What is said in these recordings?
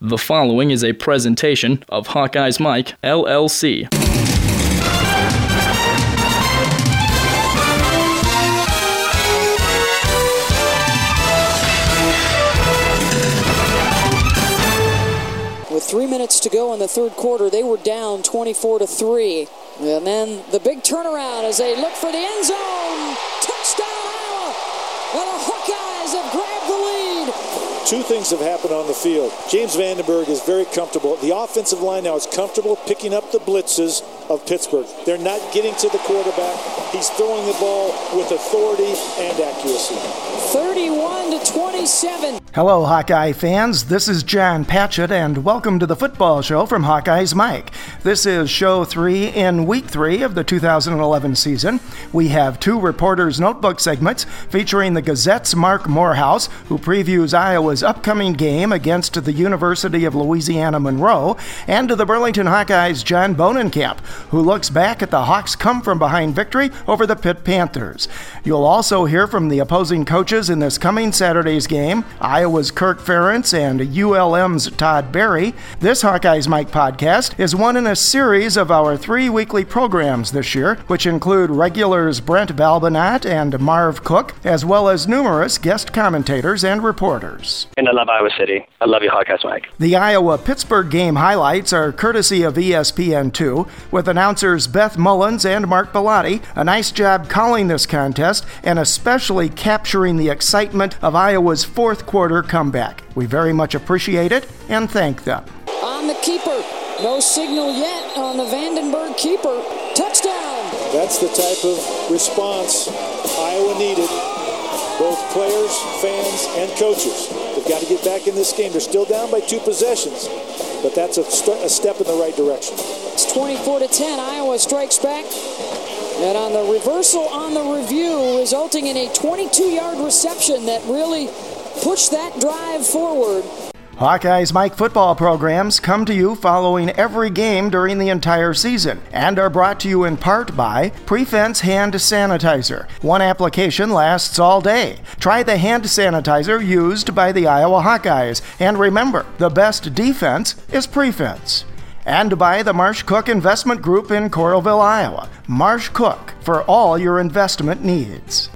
The following is a presentation of Hawkeyes Mike, LLC. With three minutes to go in the third quarter, they were down 24 to 3. And then the big turnaround as they look for the end zone. Touchdown, Iowa! The Hawkeyes have grabbed the lead two things have happened on the field. James Vandenberg is very comfortable. The offensive line now is comfortable picking up the blitzes of Pittsburgh. They're not getting to the quarterback. He's throwing the ball with authority and accuracy. 31 to 27. Hello, Hawkeye fans. This is John Patchett, and welcome to the football show from Hawkeye's Mike. This is show three in week three of the 2011 season. We have two reporters' notebook segments featuring the Gazette's Marc Morehouse, who previews Iowa's upcoming game against the University of Louisiana Monroe, and to the Burlington Hawkeyes' John Bohnenkamp, who looks back at the Hawks' come from behind victory over the Pitt Panthers. You'll also hear from the opposing coaches in this coming Saturday's game Iowa's Kirk Ferentz and ULM's Todd Berry. This Hawkeyes Mike podcast is one in a series of our three weekly programs this year, which include regulars Brent Balbinot and Marv Cook, as well as numerous guest commentators and reporters and I love Iowa City. I love you, Hawkeyes Mike. The Iowa Pittsburgh game highlights are courtesy of ESPN2, with announcers Beth Mowins and Mark Bellotti. A nice job calling this contest and especially capturing the excitement of Iowa's fourth quarter comeback. We very much appreciate it and thank them. On the keeper. No signal yet on the Vandenberg keeper. Touchdown! That's the type of response Iowa needed both players, fans, and coaches. They've got to get back in this game. They're still down by two possessions, but that's a, st- a step in the right direction. It's 24 to 10. Iowa strikes back. And on the reversal on the review, resulting in a 22 yard reception that really pushed that drive forward. Hawkeye's Mike football programs come to you following every game during the entire season and are brought to you in part by Prefense Hand Sanitizer. One application lasts all day. Try the hand sanitizer used by the Iowa Hawkeyes. And remember, the best defense is Prefense. And by the Marv Cook Investment Group in Coralville, Iowa. Marv Cook for all your investment needs.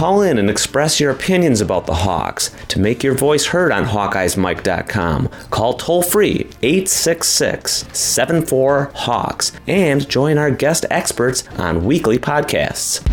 Call in and express your opinions about the Hawks. To make your voice heard on HawkeyesMike.com, call toll free 866 74 Hawks and join our guest experts on weekly podcasts.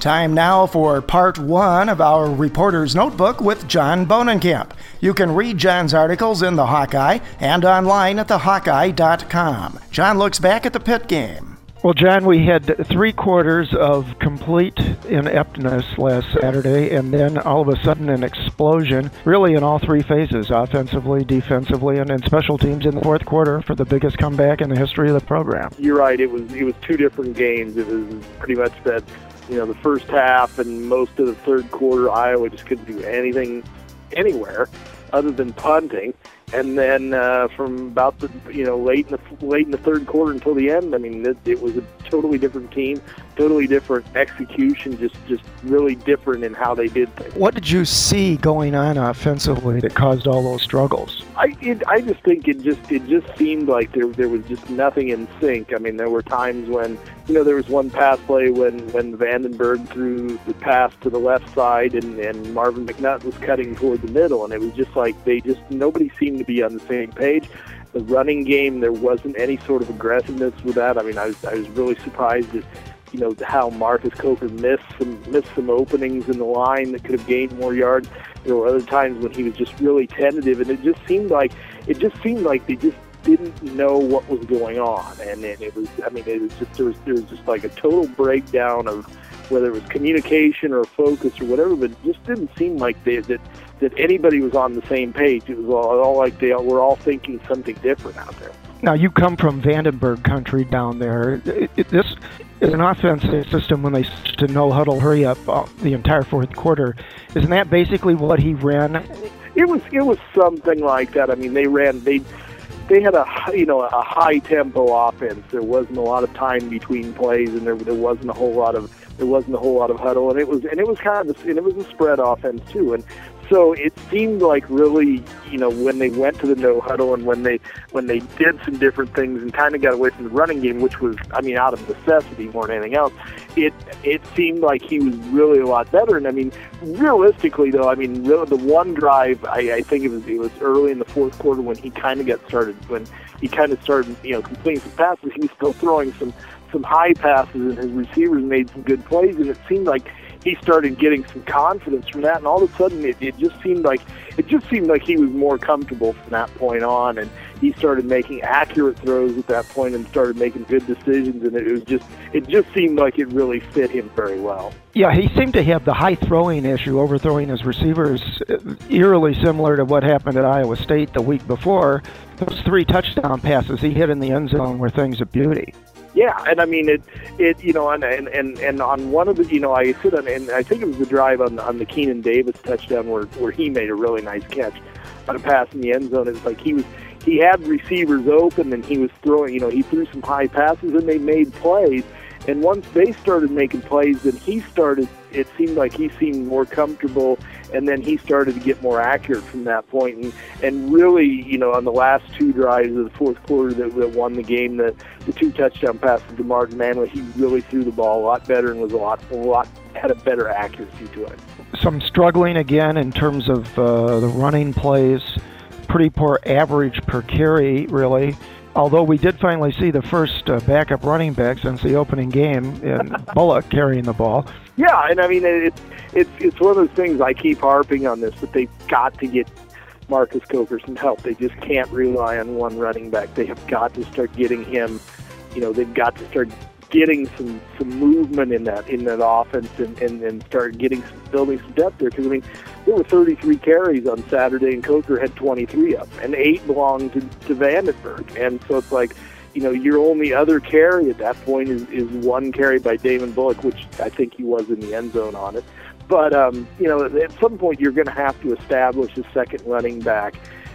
Time now for part one of our Reporter's Notebook with John Bohnenkamp. You can read John's articles in the Hawkeye and online at thehawkeye.com. John looks back at the Pitt game. Well, John, we had three quarters of complete ineptness last Saturday, and then all of a sudden an explosion, really in all three phases offensively, defensively, and in special teams in the fourth quarter for the biggest comeback in the history of the program. You're right. It was it was two different games. It was pretty much that you know, the first half and most of the third quarter, Iowa just couldn't do anything anywhere other than punting. And then uh, from about the you know late in the late in the third quarter until the end, I mean, it, it was a totally different team, totally different execution, just just really different in how they did things. What did you see going on offensively that caused all those struggles? I it, I just think it just it just seemed like there there was just nothing in sync. I mean, there were times when you know there was one pass play when when Vandenberg threw the pass to the left side and and Marvin McNutt was cutting toward the middle, and it was just like they just nobody seemed to be on the same page. The running game, there wasn't any sort of aggressiveness with that. I mean, I was I was really surprised at you know how Marcus Coker missed some missed some openings in the line that could have gained more yards. There were other times when he was just really tentative, and it just seemed like it just seemed like they just didn't know what was going on, and, and it was I mean it was just there was there was just like a total breakdown of whether it was communication or focus or whatever, but it just didn't seem like they that that anybody was on the same page. It was all, all like they all, were all thinking something different out there. Now you come from Vandenberg country down there. It, it, this is an offensive system when they to no huddle hurry up uh, the entire fourth quarter. Isn't that basically what he ran? It was it was something like that. I mean, they ran they they had a you know a high tempo offense. There wasn't a lot of time between plays, and there there wasn't a whole lot of there wasn't a whole lot of huddle, and it was and it was kind of and it was a spread offense too. And so it seemed like really, you know, when they went to the no huddle and when they when they did some different things and kind of got away from the running game, which was, I mean, out of necessity more than anything else, it it seemed like he was really a lot better. And I mean, realistically though, I mean, really, the one drive, I, I think it was it was early in the fourth quarter when he kind of got started when he kind of started, you know, completing some passes. He was still throwing some some high passes, and his receivers made some good plays, and it seemed like he started getting some confidence from that, and all of a sudden it, it just seemed like it just seemed like he was more comfortable from that point on, and he started making accurate throws at that point and started making good decisions, and it was just it just seemed like it really fit him very well. Yeah, he seemed to have the high throwing issue, overthrowing his receivers, uh, eerily similar to what happened at Iowa State the week before. Those three touchdown passes he hit in the end zone were things of beauty. Yeah, and I mean it. It you know, and and and, and on one of the you know, I sit on and I think it was the drive on on the Keenan Davis touchdown where where he made a really nice catch on a pass in the end zone. It's like he was he had receivers open and he was throwing. You know, he threw some high passes and they made plays. And once they started making plays, then he started. It seemed like he seemed more comfortable, and then he started to get more accurate from that point. And and really, you know, on the last two drives of the fourth quarter that, that won the game, the the two touchdown passes to Martin Manley, he really threw the ball a lot better and was a lot a lot had a better accuracy to it. Some struggling again in terms of uh, the running plays. Pretty poor average per carry, really although we did finally see the first uh, backup running back since the opening game in Bullock carrying the ball. Yeah, and I mean it's it's it's one of those things I keep harping on this, but they've got to get Marcus Coker some help. They just can't rely on one running back. They have got to start getting him. You know, they've got to start getting some some movement in that in that offense and and, and start getting some, building some depth there because I mean there were 33 carries on Saturday and Coker had 23 of them and eight belonged to, to Vandenberg. And so it's like you know your only other carry at that point is is one carry by Damon Bullock which I think he was in the end zone on it. But um, you know at some point you're going to have to establish a second running back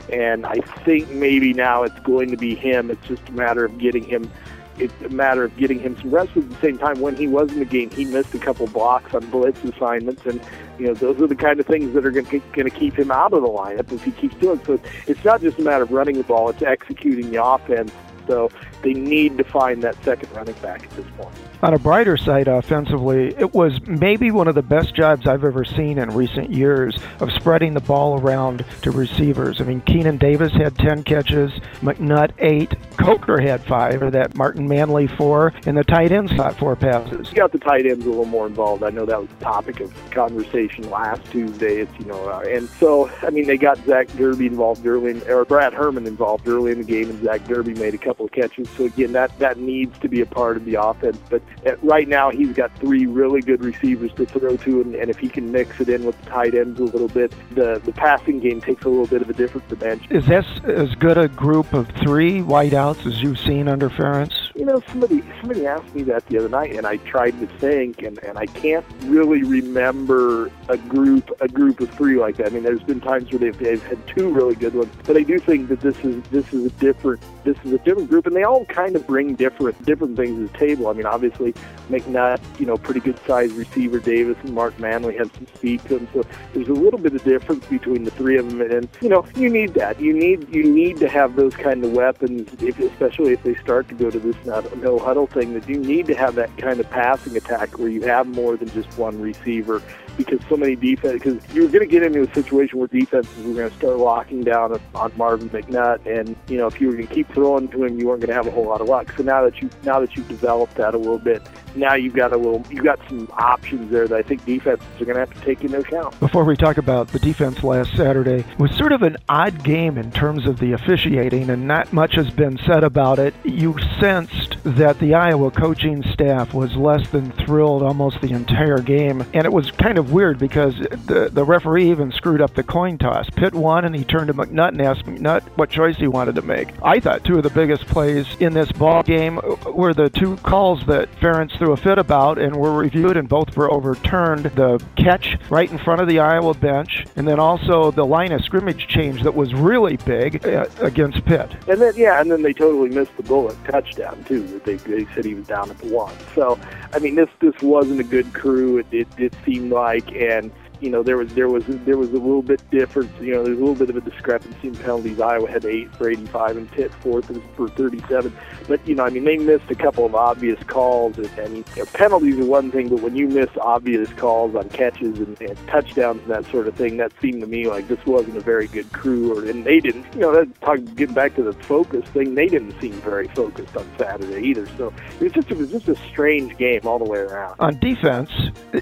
and I think maybe now it's going to be him. It's just a matter of getting him it's a matter of getting him some rest. At the same time, when he was in the game, he missed a couple blocks on blitz assignments, and you know those are the kind of things that are going to keep him out of the lineup if he keeps doing. So it's not just a matter of running the ball; it's executing the offense. So they need to find that second running back at this point on a brighter side offensively, it was maybe one of the best jobs I've ever seen in recent years of spreading the ball around to receivers. I mean, Keenan Davis had 10 catches, McNutt 8, Coker had 5, or that Martin Manley 4, and the tight ends got 4 passes. You got the tight ends a little more involved. I know that was the topic of conversation last Tuesday. It's, you know, uh, and so, I mean, they got Zach Derby involved early, in, or Brad Herman involved early in the game, and Zach Derby made a couple of catches. So, again, that, that needs to be a part of the offense. But right now he's got three really good receivers to throw to, and, and if he can mix it in with the tight ends a little bit, the the passing game takes a little bit of a different dimension. Is this as good a group of three wideouts as you've seen under Ferentz? You know, somebody somebody asked me that the other night, and I tried to think, and, and I can't really remember a group a group of three like that. I mean, there's been times where they've, they've had two really good ones, but I do think that this is this is a different this is a different group, and they all kind of bring different different things to the table. I mean, obviously McNutt, you know, pretty good sized receiver. Davis and Mark Manley have some speed to them, so there's a little bit of difference between the three of them. And you know, you need that. You need you need to have those kind of weapons, if, especially if they start to go to this no huddle thing. That you need to have that kind of passing attack where you have more than just one receiver because so many defense because you're going to get into a situation where defenses were going to start locking down on Marvin McNutt, and you know if you were going to keep throwing to him, you weren't going to have a whole lot of luck. So now that you now that you've developed that a little bit, now you've got a little you've got some options there that I think defenses are going to have to take into account. Before we talk about the defense last Saturday, was sort of an odd game in terms of the officiating, and not much has been said about it. You sensed that the Iowa coaching staff was less than thrilled almost the entire game. And it was kind of weird because the, the referee even screwed up the coin toss. Pitt won, and he turned to McNutt and asked McNutt what choice he wanted to make. I thought two of the biggest plays in this ball game were the two calls that Ferentz threw a fit about and were reviewed, and both were overturned. The catch right in front of the Iowa bench, and then also the line of scrimmage change that was really big uh, against Pitt. And then yeah, and then they totally missed the Bullock touchdown too. That they, they said he was down at the one. So I mean, this this wasn't a good crew. It it, it seemed like, and you know there was there was there was a little bit difference. You know, there's a little bit of a discrepancy in penalties. Iowa had eight for 85 and Pitt fourth for 37. But you know, I mean, they missed a couple of obvious calls, and, and you know, penalties are one thing, but when you miss obvious calls on catches and, and touchdowns and that sort of thing, that seemed to me like this wasn't a very good crew. Or and they didn't, you know, that talk, getting back to the focus thing, they didn't seem very focused on Saturday either. So it just it was just a strange game all the way around. On defense,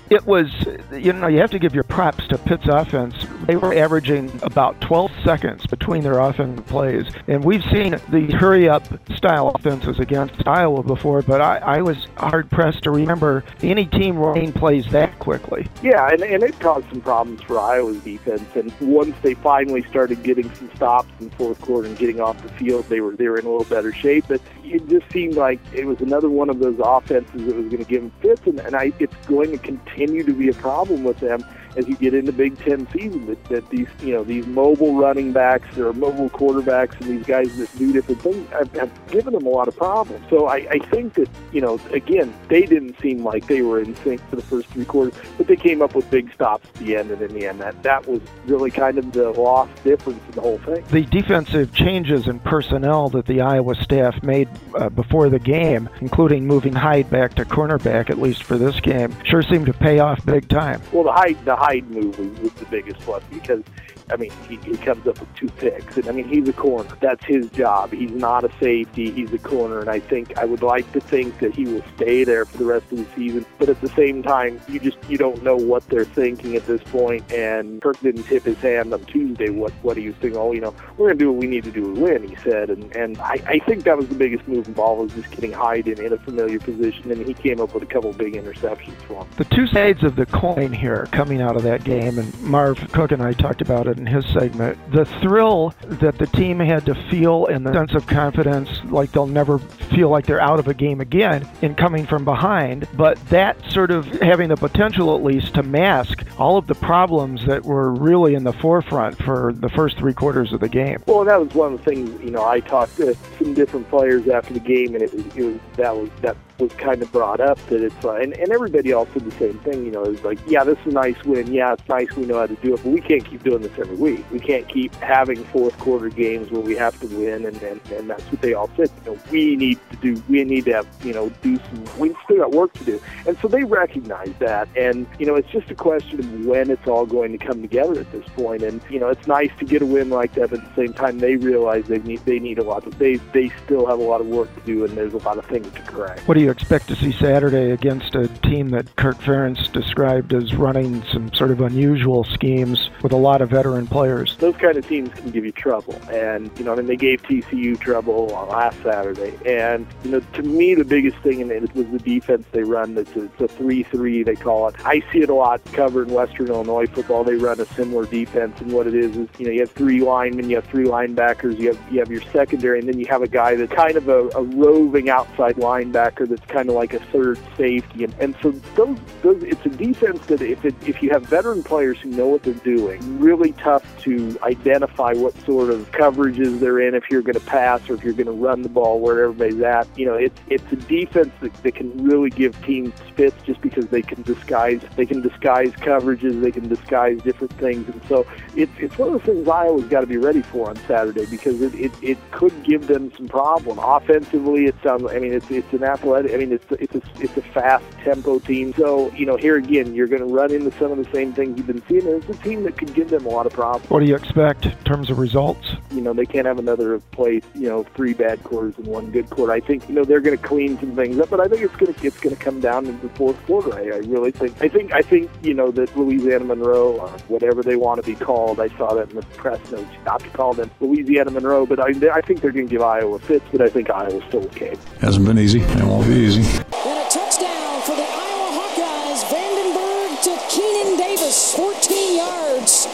it was you know you have to give your props to Pitt's offense. They were averaging about 12 seconds between their offensive plays, and we've seen the hurry up style offenses against Iowa before, but I, I was hard pressed to remember any team running plays that quickly. Yeah, and, and it caused some problems for Iowa's defense. And once they finally started getting some stops in fourth quarter and getting off the field, they were they were in a little better shape. But it just seemed like it was another one of those offenses that was going to give them fits, and, and I, it's going to continue to be a problem with them as you get into Big Ten season that, that these you know these mobile running backs or mobile quarterbacks and these guys that do different things have, have given them a lot of problems. So I, I think that you know again they didn't seem like they were in sync for the first three quarters, but they came up with big stops at the end, and in the end that that was really kind of the lost difference in the whole thing. The defensive changes in personnel that the Iowa staff made uh, before the game, including moving Hyde back to cornerback at least for this game, sure seemed to pay off big time. Well, the Hyde the Hyde move was, the biggest plus because I mean, he, he comes up with two picks. And I mean, he's a corner. That's his job. He's not a safety. He's a corner. And I think I would like to think that he will stay there for the rest of the season. But at the same time, you just you don't know what they're thinking at this point. And Kirk didn't tip his hand on Tuesday. What what he was thinking? Oh, you know, we're gonna do what we need to do to win. He said. And and I, I think that was the biggest move involved was just getting Hyde in, in a familiar position. And he came up with a couple big interceptions for him. The two sides of the coin here coming out of that game, and Marv Cook and I talked about it in his segment. The thrill that the team had to feel and the sense of confidence, like they'll never feel like they're out of a game again in coming from behind, but that sort of having the potential at least to mask all of the problems that were really in the forefront for the first three quarters of the game. Well, that was one of the things, you know, I talked to some different players after the game, and it it was that was that was kind of brought up that it's uh, and, and everybody else did the same thing you know it's like yeah this is a nice win. Yeah it's nice we know how to do it but we can't keep doing this every week. We can't keep having fourth quarter games where we have to win and and, and that's what they all said. You know we need to do we need to have you know do some we still got work to do. And so they recognize that. And you know it's just a question of when it's all going to come together at this point. and you know it's nice to get a win like that but at the same time they realize they need they need a lot of they they still have a lot of work to do and there's a lot of things to correct. What do you expect to see Saturday against a team that Kirk Ferentz described as running some sort of unusual schemes with a lot of veteran players? Those kind of teams can give you trouble. And, you know, I mean, they gave TCU trouble last Saturday. And, you know, to me, the biggest thing in it was the defense they run. It's a, it's a 3 3, they call it. I see it a lot covered in Western Illinois football. They run a similar defense. And what it is is, you know, you have three linemen, you have three linebackers, you have, you have your secondary, and then you have a guy that's kind of a, a roving outside linebacker that's kind of like a third safety. And, and so those, those, it's a defense that if, it, if you have veteran players who know what they're doing, really tough to identify what sort of coverages they're in if you're going to pass or if you're going to run the ball where everybody's at. You know, it's, it's a defense that, that can really give teams fits just because they can disguise, they can disguise coverages, they can disguise different things. And so it's, it's one of the things Iowa's got to be ready for on Saturday because it, it, it could give them some problem. Offensively, it sounds, I mean, it's, it's an athletic I mean, it's it's a, it's a fast tempo team. So you know, here again, you're going to run into some of the same things you've been seeing. And it's a team that could give them a lot of problems. What do you expect in terms of results? You know, they can't have another play. You know, three bad quarters and one good quarter. I think you know they're going to clean some things up, but I think it's going to it's going to come down in the fourth quarter. I, I really think. I think I think you know that Louisiana Monroe or whatever they want to be called. I saw that in the press notes not to call them Louisiana Monroe, but I I think they're going to give Iowa fits, but I think Iowa's still okay. Hasn't been easy and won't be easy. And a touchdown for the Iowa Hawkeyes. Vandenberg to Keenan Davis, 14 yards.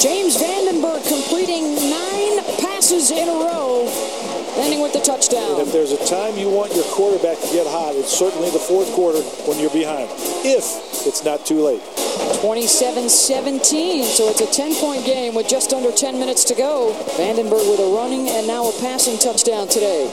James Vandenberg completing nine passes in a row, ending with the touchdown. If there's a time you want your quarterback to get hot, it's certainly the fourth quarter when you're behind, if it's not too late. 27-17, so it's a 10-point game with just under 10 minutes to go. Vandenberg with a running and now a passing touchdown today.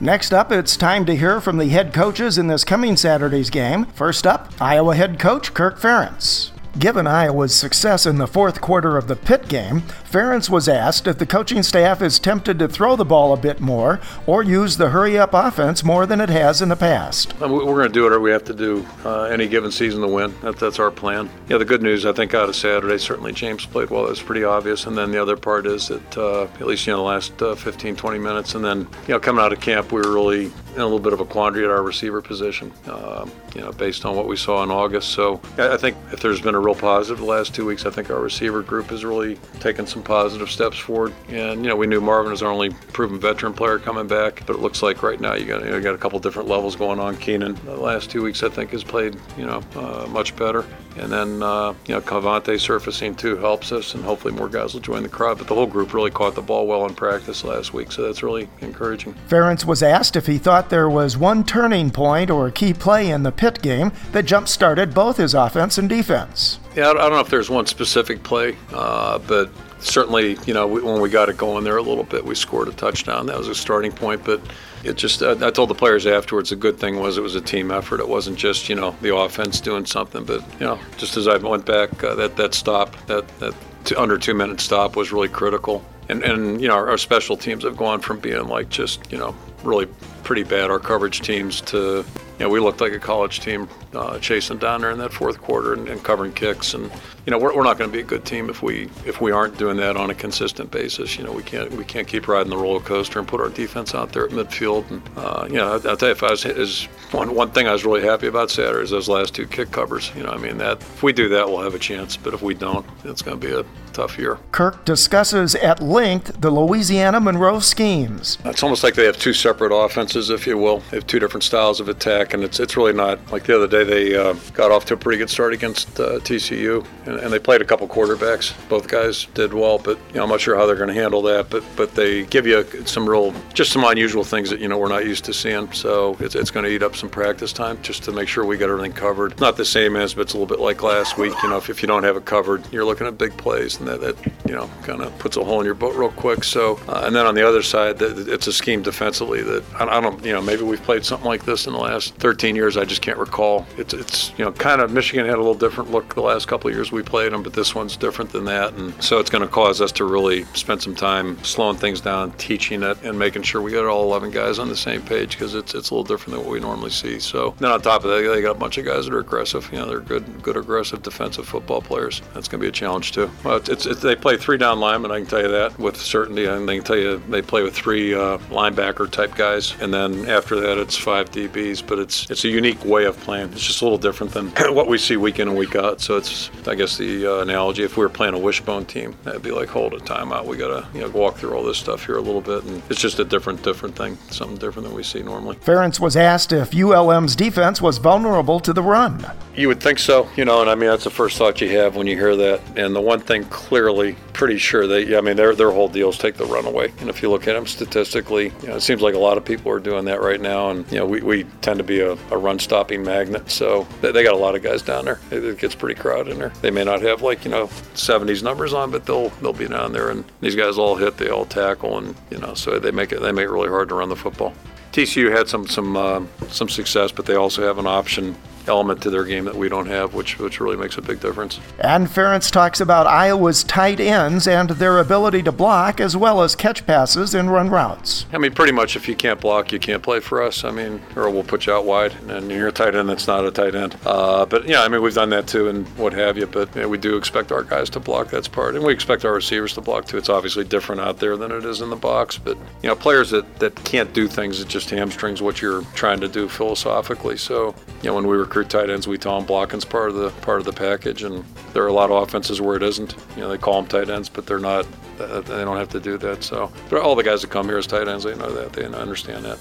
Next up, it's time to hear from the head coaches in this coming Saturday's game. First up, Iowa head coach Kirk Ferentz. Given Iowa's success in the fourth quarter of the Pitt game, Ferentz was asked if the coaching staff is tempted to throw the ball a bit more or use the hurry up offense more than it has in the past. We're going to do whatever we have to do uh, any given season to win. That, that's our plan. Yeah, the good news, I think, out of Saturday, certainly James played well. That's pretty obvious. And then the other part is that, uh, at least, you know, the last uh, 15, 20 minutes, and then, you know, coming out of camp, we were really in a little bit of a quandary at our receiver position, um, you know, based on what we saw in August. So I think if there's been a real positive the last two weeks, I think our receiver group has really taken some positive steps forward. And you know, we knew Marvin was our only proven veteran player coming back, but it looks like right now you got you, know, you got a couple different levels going on. Keenan, the last two weeks, I think, has played you know uh, much better. And then uh, you know, Kevonte surfacing too helps us, and hopefully more guys will join the crowd. But the whole group really caught the ball well in practice last week, so that's really encouraging. Ferentz was asked if he thought there was one turning point or key play in the Pitt game that jump started both his offense and defense. Yeah, I don't know if there's one specific play, uh, but certainly, you know, we, when we got it going there a little bit, we scored a touchdown. That was a starting point, but it just, uh, I told the players afterwards, the good thing was it was a team effort. It wasn't just, you know, the offense doing something, but, you know, just as I went back, uh, that, that stop, that, that two, under two minute stop was really critical. And, and you know, our, our special teams have gone from being like just, you know, really pretty bad, our coverage teams, to, you know, we looked like a college team uh, chasing down there in that fourth quarter and, and covering kicks. And you know, we're, we're not going to be a good team if we if we aren't doing that on a consistent basis. You know, we can't we can't keep riding the roller coaster and put our defense out there at midfield. And uh, you know, I'll tell you, if I was is one one thing I was really happy about Saturday is those last two kick covers. You know, I mean that if we do that, we'll have a chance. But if we don't, it's going to be a tough year. Kirk discusses at length the Louisiana Monroe schemes. It's almost like they have two separate offenses, if you will. They have two different styles of attack, and it's it's really not like the other day they uh, got off to a pretty good start against uh, TCU, and, and, they played a couple quarterbacks. Both guys did well, but you know I'm not sure how they're going to handle that. But but they give you some real just some unusual things that you know we're not used to seeing. So it's it's going to eat up some practice time just to make sure we got everything covered. Not the same as, but it's a little bit like last week. You know, if, if you don't have it covered, you're looking at big plays, and that, that you know kind of puts a hole in your boat real quick. So uh, and then on the other side, it's a scheme defensively that I, I don't you know maybe we've played something like this in the last 13 years. I just can't recall. It's it's you know kind of Michigan had a little different look the last couple of years we played them, but this one's different than that, and so it's going to cause us to really spend some time slowing things down, teaching it, and making sure we got all 11 guys on the same page because it's it's a little different than what we normally see. So then on top of that, they got a bunch of guys that are aggressive. You know, they're good good aggressive defensive football players. That's going to be a challenge too. Well, it's, it's, it's, they play three down linemen, I can tell you that with certainty, and they can tell you they play with three uh, linebacker type guys, and then after that it's five DBs. But it's it's a unique way of playing. It's just a little different than what we see week in and week out. So it's I guess the uh, analogy if we were playing a wishbone team, that'd be like hold a timeout. We gotta you know walk through all this stuff here a little bit, and it's just a different different thing, something different than we see normally. Ferentz was asked if ULM's defense was vulnerable to the run. You would think so, you know, and I mean that's the first thought you have when you hear that. And the one thing clearly, pretty sure they, I mean, their their whole deal is take the run away. And if you look at them statistically, you know, it seems like a lot of people are doing that right now. And you know, we, we tend to be a, a run stopping magnet, so they, they, got a lot of guys down there. It, it, gets pretty crowded in there. They may not have like you know 70s numbers on, but they'll they'll be down there. And these guys all hit, they all tackle, and you know, so they make it they make it really hard to run the football. TCU had some some uh, some success, but they also have an option element to their game that we don't have, which which really makes a big difference. And Ferentz talks about Iowa's tight ends and their ability to block as well as catch passes and run routes. I mean, pretty much if you can't block, you can't play for us. I mean, or we'll put you out wide, and you're a tight end that's not a tight end. Uh, but yeah, I mean, we've done that too, and what have you. But you know, we do expect our guys to block. That's part, and we expect our receivers to block too. It's obviously different out there than it is in the box, but you know, players that that can't do things, it just hamstrings what you're trying to do philosophically. So you know, when we recruit tight ends. We tell them blocking's part of the part of the package, and there are a lot of offenses where it isn't. You know, they call them tight ends, but they're not. Uh, they don't have to do that. So, all the guys that come here as tight ends, they know that. They understand that.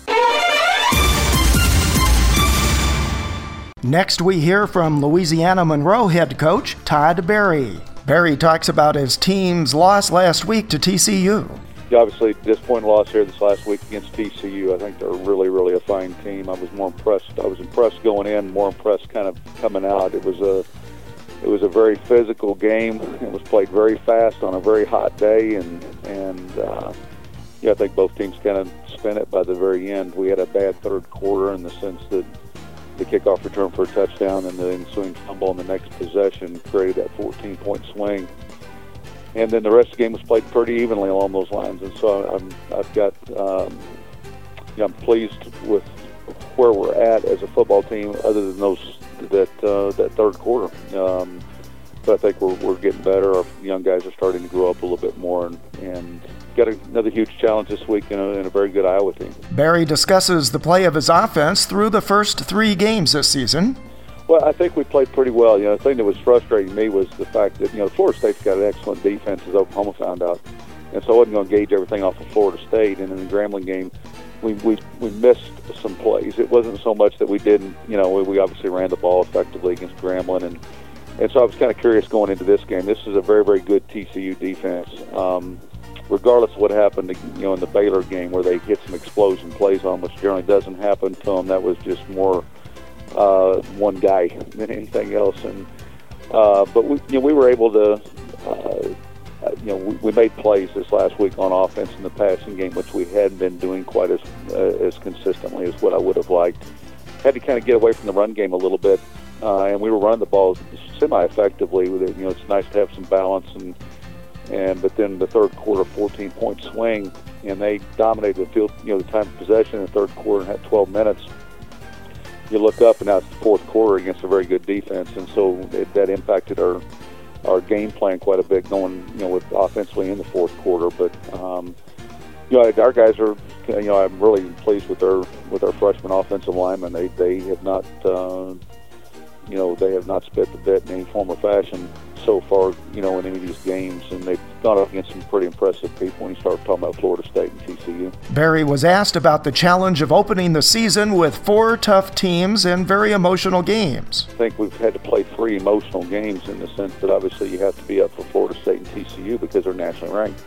Next, we hear from Louisiana Monroe head coach Todd Berry. Berry talks about his team's loss last week to TCU obviously disappointing loss here this last week against TCU. I think they're really, really a fine team. I was more impressed. I was impressed going in, more impressed kind of coming out. It was a it was a very physical game. It was played very fast on a very hot day, and and uh, yeah, I think both teams kind of spent it by the very end. We had a bad third quarter in the sense that the kickoff return for a touchdown and the ensuing fumble on the next possession created that 14 point swing and then the rest of the game was played pretty evenly along those lines. And so I'm, I've got, um, you know, I'm pleased with where we're at as a football team, other than those that uh, that third quarter. Um, but I think we're, we're getting better. Our young guys are starting to grow up a little bit more, and, and got another huge challenge this week in a, in a very good Iowa team. Berry discusses the play of his offense through the first three games this season. Well, I think we played pretty well. You know, the thing that was frustrating me was the fact that you know Florida State's got an excellent defense, as Oklahoma found out, and so I wasn't going to gauge everything off of Florida State. And in the Grambling game, we we we missed some plays. It wasn't so much that we didn't. You know, we, we obviously ran the ball effectively against Grambling, and and so I was kind of curious going into this game. This is a very very good TCU defense. Um, regardless of what happened, you know, in the Baylor game where they hit some explosion plays on, which generally doesn't happen to them. That was just more uh, one guy than anything else. And uh, but we, you know, we were able to, uh, you know, we, we made plays this last week on offense in the passing game, which we hadn't been doing quite as uh, as consistently as what I would have liked. Had to kind of get away from the run game a little bit, uh, and we were running the ball semi-effectively. With it, you know, it's nice to have some balance and. And but then the third quarter, 14 point swing, and they dominated the field. You know, the time of possession in the third quarter and had 12 minutes you look up and it's the fourth quarter against a very good defense, and so it, that impacted our our game plan quite a bit going you know with offensively in the fourth quarter. But um, you know our guys are you know I'm really pleased with their with our freshman offensive linemen. They they have not uh, you know they have not spit the bet in any form or fashion so far, you know, in any of these games, and they've gone up against some pretty impressive people when you start talking about Florida State and TCU. Berry was asked about the challenge of opening the season with four tough teams and very emotional games. I think we've had to play three emotional games in the sense that obviously you have to be up for Florida State and TCU because they're nationally ranked.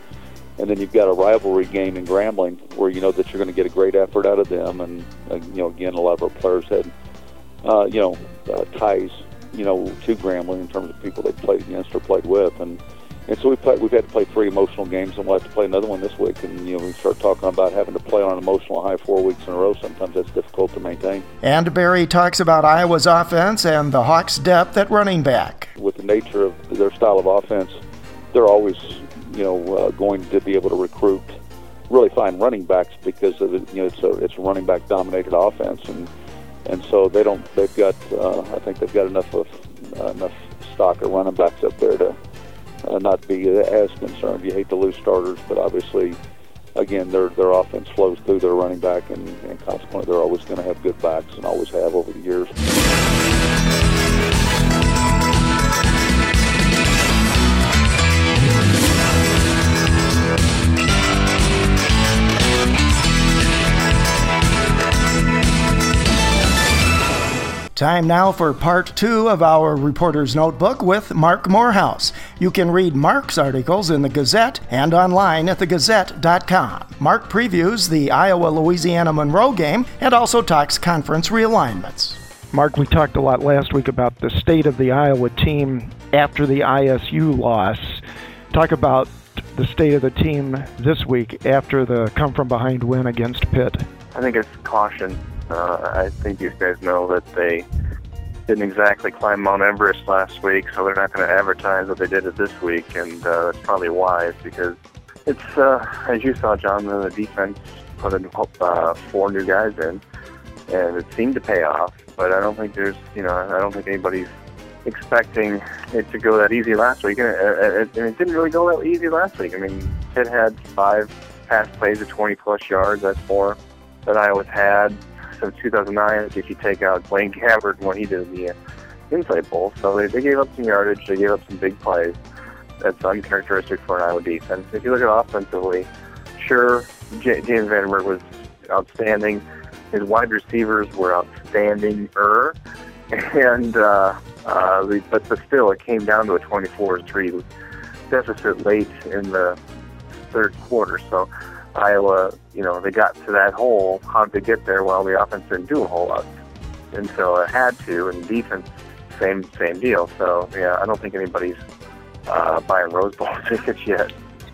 And then you've got a rivalry game in Grambling where you know that you're going to get a great effort out of them. And, uh, you know, again, a lot of our players had, uh, you know, uh, ties you know, to Grambling in terms of people they played against or played with, and and so we played, we've had to play three emotional games, and we'll have to play another one this week. And you know, we start talking about having to play on an emotional high four weeks in a row. Sometimes that's difficult to maintain. And Berry talks about Iowa's offense and the Hawks' depth at running back. With the nature of their style of offense, they're always you know uh, going to be able to recruit really fine running backs because of the, you know it's a it's a running back dominated offense and and so they don't. They've got. Uh, I think they've got enough of uh, enough stock of running backs up there to uh, not be as concerned. You hate to lose starters, but obviously, again, their their offense flows through their running back, and, and consequently, they're always going to have good backs and always have over the years. Time now for part two of our Reporter's Notebook with Marc Morehouse. You can read Marc's articles in the Gazette and online at thegazette.com. Marc previews the Iowa Louisiana Monroe game and also talks conference realignments. Marc, we talked a lot last week about the state of the Iowa team after the ISU loss. Talk about the state of the team this week after the come from behind win against Pitt. I think it's caution uh, I think these guys know that they didn't exactly climb Mount Everest last week, so they're not going to advertise that they did it this week, and uh, that's probably wise because it's, uh, as you saw, John, the defense put in uh, four new guys in, and it seemed to pay off. But I don't think there's, you know, I don't think anybody's expecting it to go that easy last week, and it, it, it didn't really go that easy last week. I mean, Pitt had five pass plays of 20 plus yards. That's more than Iowa's had since 2009 if you take out Blaine Gabbert what he did the Insight Bowl. So they, they gave up some yardage. They gave up some big plays. That's uncharacteristic for an Iowa defense. If you look at offensively, sure, J- James Vandenberg was outstanding. His wide receivers were outstanding. Er, and uh, uh, but but still, it came down to a 24-3 deficit late in the third quarter. So Iowa, you know, they got to that hole. How did they get there? Well, the offense didn't do a whole lot until it had to, and defense, same same deal. So yeah, I don't think anybody's uh, buying Rose Bowl tickets yet.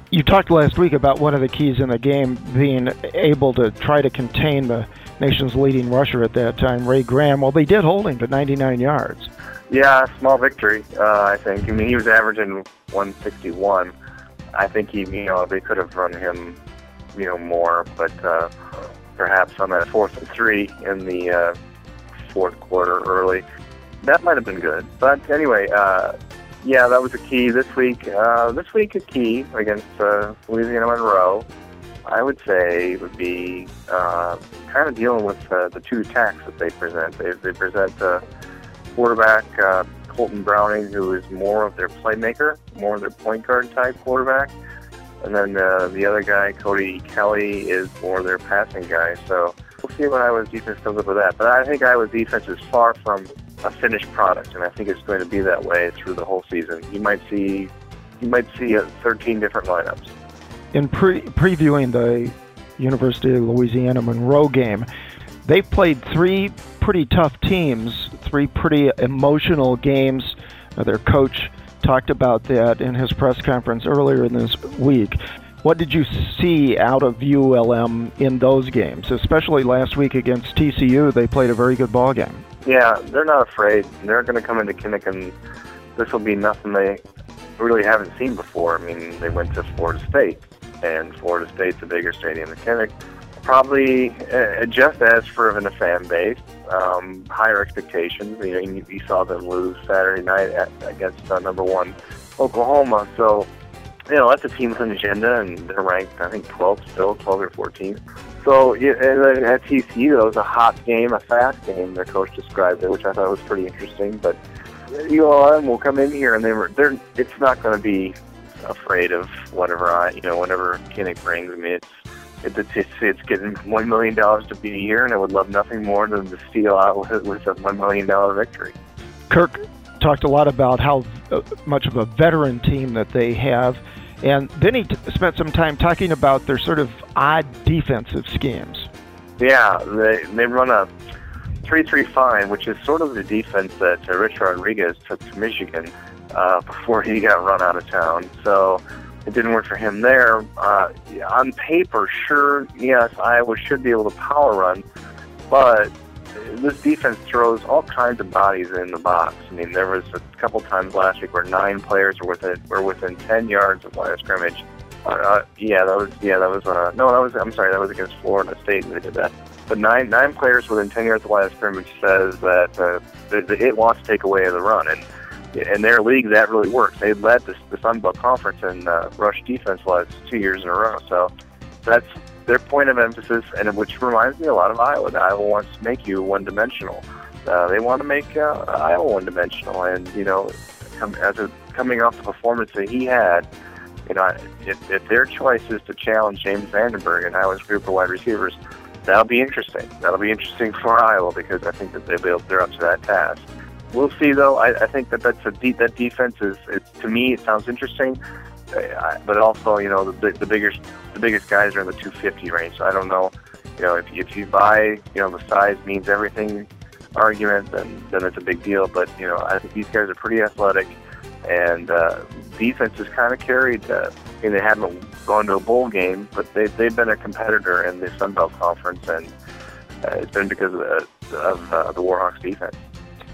You talked last week about one of the keys in the game being able to try to contain the nation's leading rusher at that time, Ray Graham. Well, they did hold him to 99 yards. Yeah, small victory, uh, I think. I mean, he was averaging 161. I think he, you know, they could have run him you know more, but uh, perhaps on that fourth and three in the uh, fourth quarter early, that might have been good. But anyway, uh, yeah, that was a key this week. Uh, this week, a key against uh, Louisiana Monroe, I would say, would be uh, kind of dealing with uh, the two attacks that they present. They, they present uh, quarterback uh, Kolton Browning, who is more of their playmaker, more of their point guard type quarterback and then uh, the other guy, Cody Kelly, is more their passing guy. So we'll see what Iowa's defense comes up with that. But I think Iowa's defense is far from a finished product, and I think it's going to be that way through the whole season. You might see, you might see uh, 13 different lineups. In pre- previewing the University of Louisiana Monroe game, they played three pretty tough teams, three pretty emotional games. Uh, their coach talked about that in his press conference earlier in this week. What did you see out of ULM in those games, especially last week against TCU? They played a very good ball game. Yeah, they're not afraid. They're going to come into Kinnick, and this will be nothing they really haven't seen before. I mean, they went to Florida State, and Florida State's a bigger stadium than Kinnick probably uh, just as fervent a fan base, um, higher expectations. You know, you, saw them lose Saturday night at, against uh, number one Oklahoma. So, you know, that's a team with an agenda, and they're ranked, I think, 12 still, 12 or 14. So, yeah, and at TCU, it was a hot game, a fast game. Their coach described it, which I thought was pretty interesting. But ULM will come in here, and they were, they're, it's not going to be afraid of whatever I, you know, whatever Kinnick brings. I mean, it's it's, it's, it's getting $1 million to be a year, and I would love nothing more than to steal out with, with a $1 million victory. Kirk talked a lot about how uh, much of a veteran team that they have. And then he t- spent some time talking about their sort of odd defensive schemes. Yeah, they, they run a 3-3-5, which is sort of the defense that uh, Rich Rodriguez took to Michigan uh, before he got run out of town. So it didn't work for him there. Uh, on paper, sure, yes, Iowa should be able to power run, but this defense throws all kinds of bodies in the box. I mean, there was a couple times last week where nine players were within were within ten yards of line of scrimmage. Uh, uh, yeah, that was yeah, that was uh, no, that was I'm sorry, that was against Florida State. And they did that. But nine nine players within ten yards of line of scrimmage says that uh, the, it wants to take away the run, and in their league, that really works. They led the, the Sun Belt Conference in uh, rush defense last two years in a row. So that's their point of emphasis, and which reminds me a lot of Iowa. Iowa wants to make you one-dimensional. Uh, they want to make uh, Iowa one-dimensional, and you know, come, as a, coming off the performance that he had, you know, if, if their choice is to challenge James Vandenberg and Iowa's group of wide receivers, that'll be interesting. That'll be interesting for Iowa because I think that they they're up to that task. We'll see, though. I, I think that that's a de- that defense is, it, to me, it sounds interesting, uh, but also, you know, the, the biggest the biggest guys are in the 250 range. So I don't know, you know, if if you buy, you know, the size means everything argument, then then it's a big deal. But you know, I think these guys are pretty athletic, and uh, defense is kind of carried. Uh, I mean, they haven't gone to a bowl game, but they they've been a competitor in the Sun Belt Conference, and uh, it's been because of, of uh, the Warhawks defense.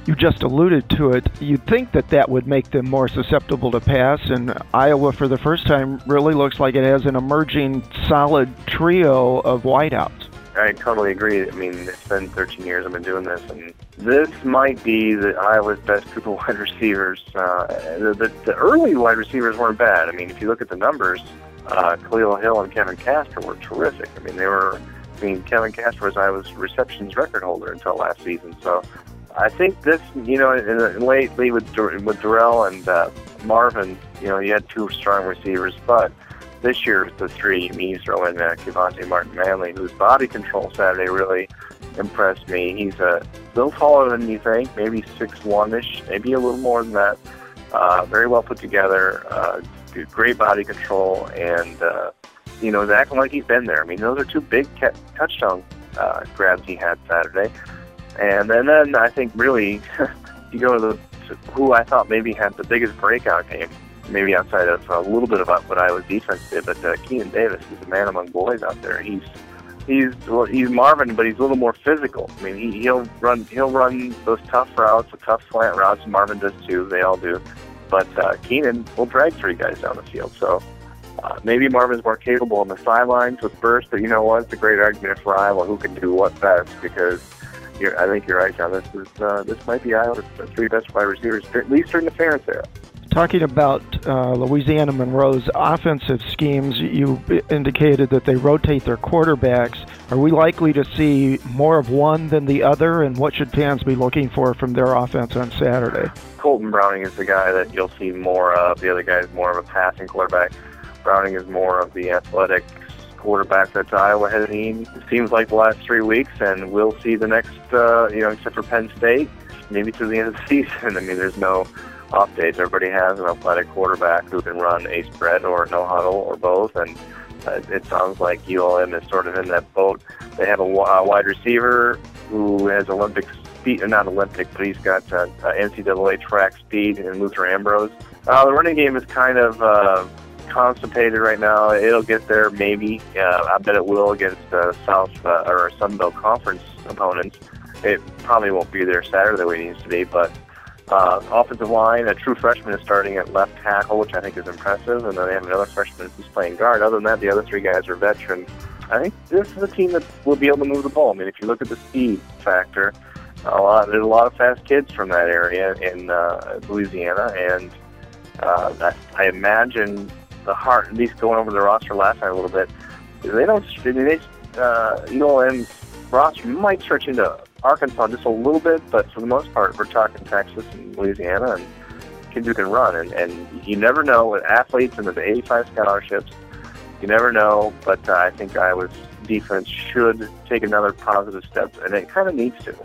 You just alluded to it. You'd think that that would make them more susceptible to pass, and Iowa, for the first time, really looks like it has an emerging solid trio of wideouts. I totally agree. I mean, it's been 13 years I've been doing this, and this might be the Iowa's best group of wide receivers. Uh, the, the, the early wide receivers weren't bad. I mean, if you look at the numbers, uh, Kahlil Hill and Kevin Kasper were terrific. I mean, they were. I mean, Kevin Kasper was Iowa's receptions record holder until last season. So, I think this, you know, in lately with with Derrell and uh, Marvin, you know, you had two strong receivers, but this year the three. I mean, you uh, Kevonte Martin Manley, whose body control Saturday really impressed me. He's a little taller than you think, maybe six one ish, maybe a little more than that. Uh, very well put together, uh, great body control, and uh, you know, he's acting like he's been there. I mean, those are two big ca- touchdown uh, grabs he had Saturday. And, and then I think really, you go to, the, to who I thought maybe had the biggest breakout game maybe outside of a little bit about what Iowa's defense did, but uh, Keenan Davis is a man among boys out there. He's he's well, he's Marvin, but he's a little more physical. I mean, he, he'll run he'll run those tough routes, the tough slant routes. Marvin does too. They all do. But uh, Keenan will drag three guys down the field. So uh, maybe Marvin's more capable on the sidelines with burst, but you know what? It's a great argument for Iowa who can do what best because you're, I think you're right, John. This is uh, this might be Iowa's three best wide receivers, at least during the Ferentz era. Talking about uh, Louisiana Monroe's offensive schemes, you indicated that they rotate their quarterbacks. Are we likely to see more of one than the other, and what should fans be looking for from their offense on Saturday? Kolton Browning is the guy that you'll see more of. The other guy is more of a passing quarterback. Browning is more of the athletic quarterback that Iowa has seen. Seems like the last three weeks, and we'll see the next, uh, you know, except for Penn State, maybe to the end of the season. I mean, there's no off days. Everybody has an athletic quarterback who can run a spread or no huddle or both, and uh, it sounds like ULM is sort of in that boat. They have a, wide receiver who has Olympic speed, uh, not Olympic, but he's got uh, uh, NCAA track speed in Luther Ambrose. Uh, the running game is kind of uh, constipated right now. It'll get there maybe. Uh, I bet it will against uh, South uh, or Sun Belt Conference opponents. It probably won't be there Saturday the way it needs to be, but uh, offensive line, a true freshman is starting at left tackle, which I think is impressive, and then they have another freshman who's playing guard. Other than that, the other three guys are veterans. I think this is a team that will be able to move the ball. I mean, if you look at the speed factor, a lot there's a lot of fast kids from that area in uh, Louisiana, and uh, I imagine the heart, at least going over the roster last night a little bit, they don't. They, uh, ULM's roster might stretch into Arkansas just a little bit, but for the most part, we're talking Texas and Louisiana and kids who can run. And, and you never know with athletes and the 85 scholarships, you never know. But uh, I think Iowa's defense should take another positive step, and it kind of needs to.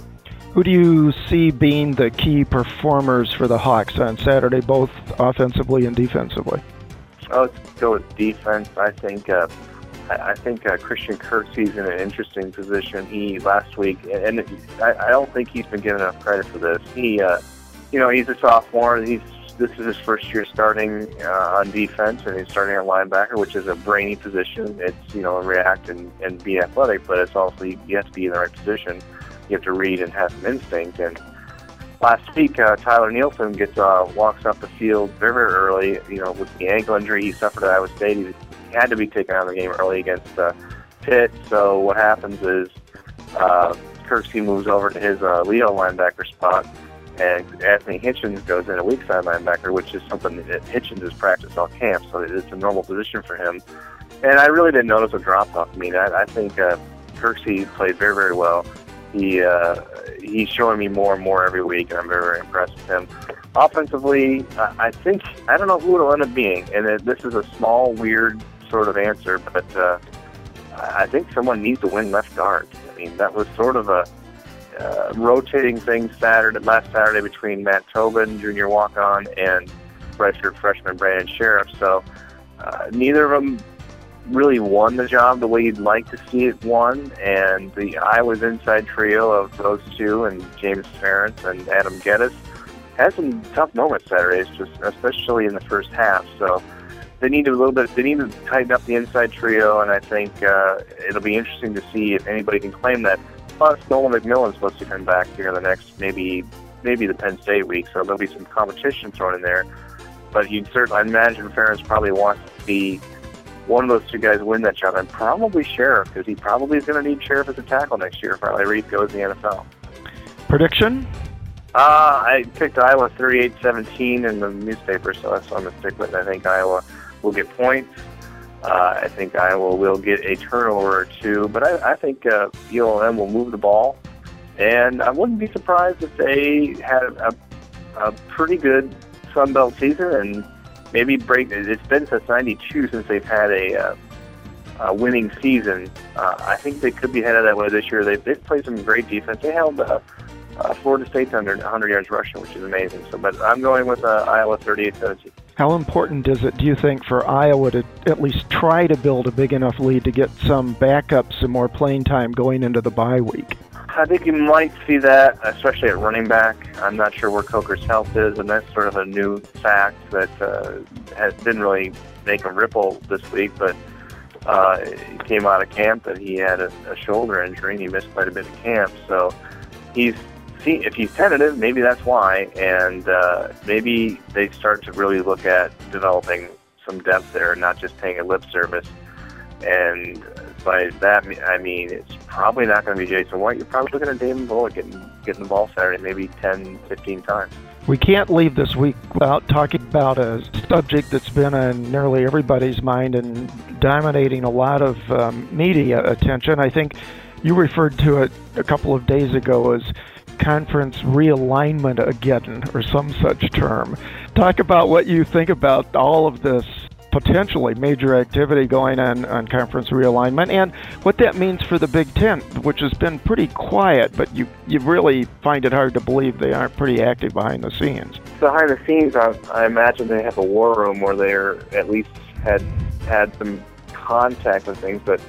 Who do you see being the key performers for the Hawks on Saturday, both offensively and defensively? Oh, let's go with defense. I think uh, I think uh, Christian Kirksey's in an interesting position. He last week, and I, I don't think he's been given enough credit for this. He, uh, you know, he's a sophomore. He's this is his first year starting uh, on defense, and he's starting at linebacker, which is a brainy position. It's you know react and, and be athletic, but it's also you have to be in the right position. You have to read and have some instinct. And last week, uh, Tyler Nielsen gets uh, walks off the field very early. You know, with the ankle injury he suffered at Iowa State, he had to be taken out of the game early against uh, Pitt. So what happens is uh, Kirksey moves over to his uh, Leo linebacker spot, and Anthony Hitchens goes in a weak side linebacker, which is something that Hitchens has practiced all camp, so it's a normal position for him. and I really didn't notice a drop off. I mean, I, I think uh, Kirksey played very, very well. He uh, he's showing me more and more every week, and I'm very, very impressed with him. Offensively, I think I don't know who it'll end up being, and this is a small, weird sort of answer, but uh, I think someone needs to win left guard. I mean, that was sort of a uh, rotating thing Saturday, last Saturday between Matt Tobin, junior walk-on, and redshirt freshman Brandon Scherff. So uh, neither of them really won the job the way you'd like to see it won. And the Iowa's inside trio of those two and James Ferentz and Adam Gettis had some tough moments Saturdays, just especially in the first half. So they need a little bit. They need to tighten up the inside trio, and I think uh, it'll be interesting to see if anybody can claim that. Plus, Nolan MacMillan's supposed to come back here in the next maybe maybe the Penn State week, so there'll be some competition thrown in there. But you'd certainly, I imagine Ferentz probably wants to see one of those two guys win that job, and probably Scherff, because he probably is going to need Scherff as a tackle next year if Riley Reiff goes to the NFL. Prediction? Uh, I picked Iowa 38-17 in the newspaper, so that's what I'm going to stick with. I think Iowa will get points. Uh, I think Iowa will get a turnover or two, but I, I think uh, ULM will move the ball. And I wouldn't be surprised if they had a, a pretty good Sun Belt season and maybe break. It's been since '92 since they've had a, uh, a winning season. Uh, I think they could be headed that way this year. They've, they've played some great defense. They held uh, uh, Florida State under 100 yards rushing, which is amazing. So, but I'm going with uh, Iowa 38-17. How important is it, do you think, for Iowa to at least try to build a big enough lead to get some backup, some more playing time going into the bye week? I think you might see that, especially at running back. I'm not sure where Coker's health is, and that's sort of a new fact that uh, has, didn't really make a ripple this week, but uh, he came out of camp that he had a, a shoulder injury and he missed quite a bit of camp. So he's see if he's tentative, maybe that's why, and uh, maybe they start to really look at developing some depth there, not just paying a lip service. And by that, I mean it's probably not going to be Jason White. You're probably looking at Damon Bullock getting getting the ball Saturday, maybe 10, 15 times. We can't leave this week without talking about a subject that's been on nearly everybody's mind and dominating a lot of um, media attention. I think you referred to it a couple of days ago as conference realignment again, or some such term. Talk about what you think about all of this potentially major activity going on on conference realignment and what that means for the Big Ten, which has been pretty quiet, but you you really find it hard to believe they aren't pretty active behind the scenes. Behind the scenes, I, I imagine they have a war room where they're at least had had some contact with things, but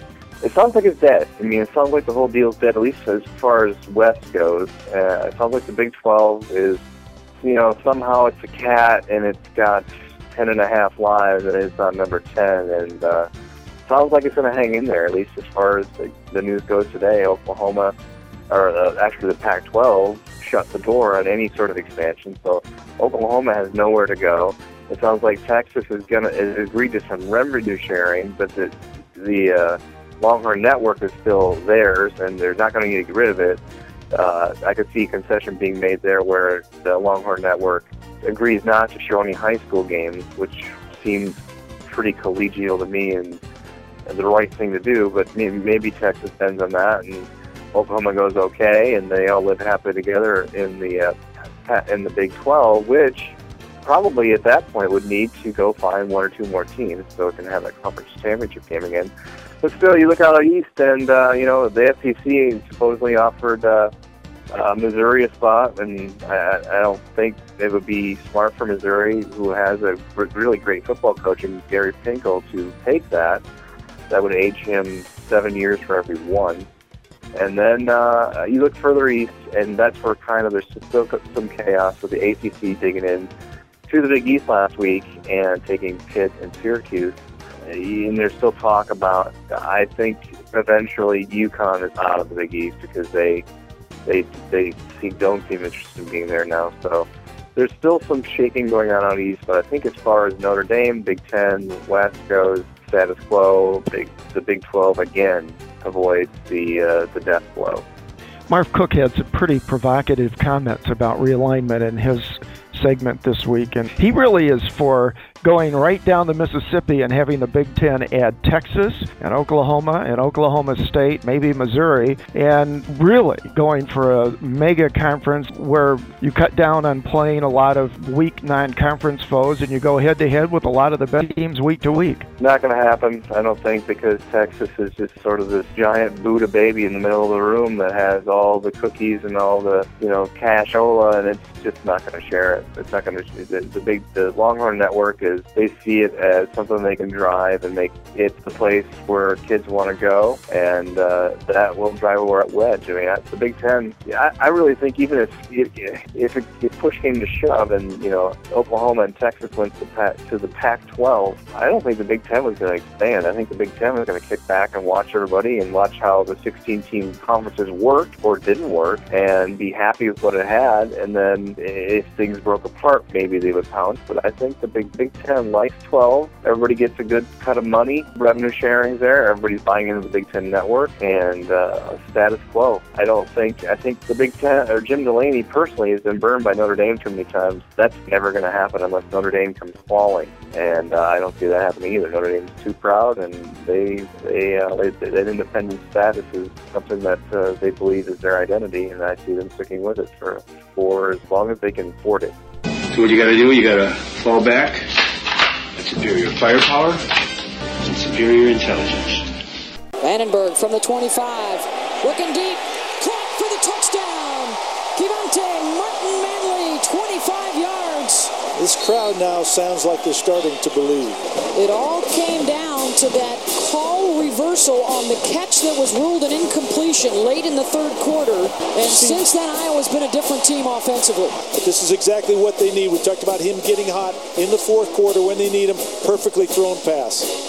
it sounds like it's dead. I mean, it sounds like the whole deal's dead, at least as far as West goes. Uh, it sounds like the Big 12 is, you know, somehow it's a cat and it's got ten and a half lives and it's on number 10. And uh, sounds like it's going to hang in there, at least as far as the, the news goes today. Oklahoma, or uh, actually the Pac 12, shut the door on any sort of expansion. So Oklahoma has nowhere to go. It sounds like Texas is going to is agreed to some revenue sharing, but the the uh, Longhorn Network is still theirs, and they're not going to get rid of it. Uh, I could see a concession being made there where the Longhorn Network agrees not to show any high school games, which seems pretty collegial to me and, and the right thing to do. But maybe, Texas bends on that, and Oklahoma goes okay, and they all live happily together in the uh, in the Big 12, which probably at that point would need to go find one or two more teams so it can have a conference championship game again. But still, you look out east, and uh, you know the SEC supposedly offered uh, uh, Missouri a spot, and I, I don't think it would be smart for Missouri, who has a really great football coach in Gary Pinkel, to take that. That would age him seven years for every one. And then uh, you look further east, and that's where kind of there's still some chaos with the ACC digging in to the Big East last week and taking Pitt and Syracuse. And there's still talk about. I think eventually UConn is out of the Big East because they they they seem, don't seem interested in being there now. So there's still some shaking going on out east. But I think as far as Notre Dame, Big Ten, West goes, status quo. Big the Big 12 again avoids the uh, the death blow. Marv Cook had some pretty provocative comments about realignment in his segment this week, and he really is for going right down the Mississippi and having the Big Ten add Texas and Oklahoma and Oklahoma State, maybe Missouri, and really going for a mega conference where you cut down on playing a lot of weak non conference foes and you go head to head with a lot of the best teams week to week. Not going to happen, I don't think, because Texas is just sort of this giant Buddha baby in the middle of the room that has all the cookies and all the, you know, cashola, and it's just not going to share it. It's not going to. The, the big, the Longhorn Network they see it as something they can drive and make it the place where kids want to go, and uh, that will drive a wedge. I mean, the Big Ten. I, I really think even if if, it, if push came to shove, and you know, Oklahoma and Texas went to, to the Pac-12, I don't think the Big Ten was going to expand. I think the Big Ten was going to kick back and watch everybody and watch how the 16-team conferences worked or didn't work, and be happy with what it had, and then if things broke apart, maybe they would pounce. But I think the Big Big Ten likes 12. Everybody gets a good cut of money. Revenue sharing there. Everybody's buying into the Big Ten network, and uh, status quo. I don't think. I think the Big Ten or Jim Delany personally has been burned by Notre Dame too many times. That's never going to happen unless Notre Dame comes falling, and uh, I don't see that happening either. Notre Dame's too proud, and they they uh, they, that independent status is something that uh, they believe is their identity, and I see them sticking with it for for as long as they can afford it. So what you got to do? You got to fall back. Superior firepower and superior intelligence. Vandenberg from the 25, looking deep, caught for the touchdown. Kevonte Martin Manley, 25 yards. This crowd now sounds like they're starting to believe. It all came down to that call reversal on the catch that was ruled an incompletion late in the third quarter. And since then, Iowa's been a different team offensively. But this is exactly what they need. We talked about him getting hot in the fourth quarter when they need him. Perfectly thrown pass.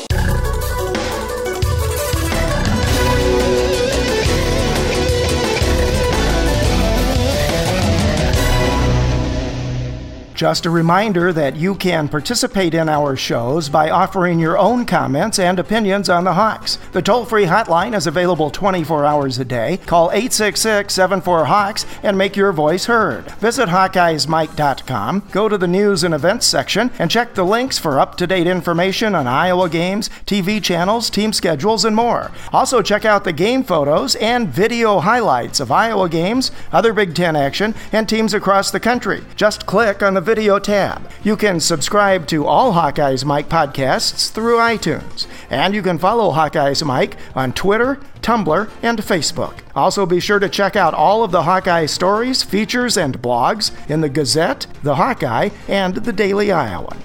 Just a reminder that you can participate in our shows by offering your own comments and opinions on the Hawks. The toll free hotline is available 24 hours a day. Call 866 74 Hawks and make your voice heard. Visit HawkeyesMike.com, go to the news and events section, and check the links for up to date information on Iowa games, TV channels, team schedules, and more. Also, check out the game photos and video highlights of Iowa games, other Big Ten action, and teams across the country. Just click on the video tab. You can subscribe to all Hawkeyes Mike podcasts through iTunes. And you can follow Hawkeyes Mike on Twitter, Tumblr, and Facebook. Also, be sure to check out all of the Hawkeye stories, features, and blogs in the Gazette, the Hawkeye, and the Daily Iowan.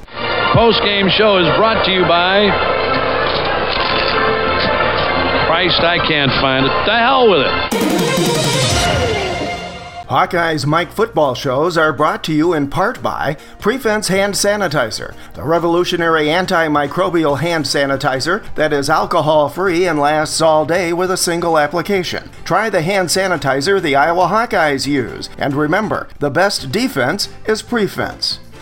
Post game show is brought to you by. Christ, I can't find it. The hell with it. Hawkeye's Mike football shows are brought to you in part by Prefense Hand Sanitizer, the revolutionary antimicrobial hand sanitizer that is alcohol free and lasts all day with a single application. Try the hand sanitizer the Iowa Hawkeyes use, and remember the best defense is Prefense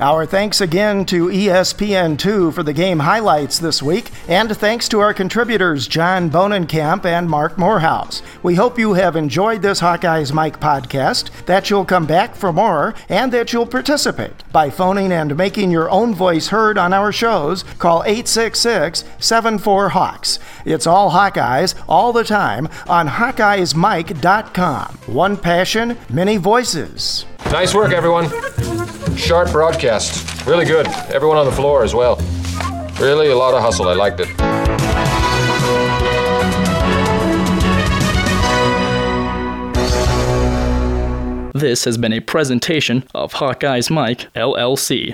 Our thanks again to ESPN2 for the game highlights this week, and thanks to our contributors John Bohnenkamp and Marc Morehouse. We hope you have enjoyed this Hawkeyes Mike podcast, that you'll come back for more, and that you'll participate. By phoning and making your own voice heard on our shows, call 866 74 Hawks. It's all Hawkeyes, all the time, on HawkeyesMike.com. One passion, many voices. Nice work, everyone. Sharp broadcast. Really good. Everyone on the floor as well. Really a lot of hustle. I liked it. This has been a presentation of Hawkeyes Mike, LLC.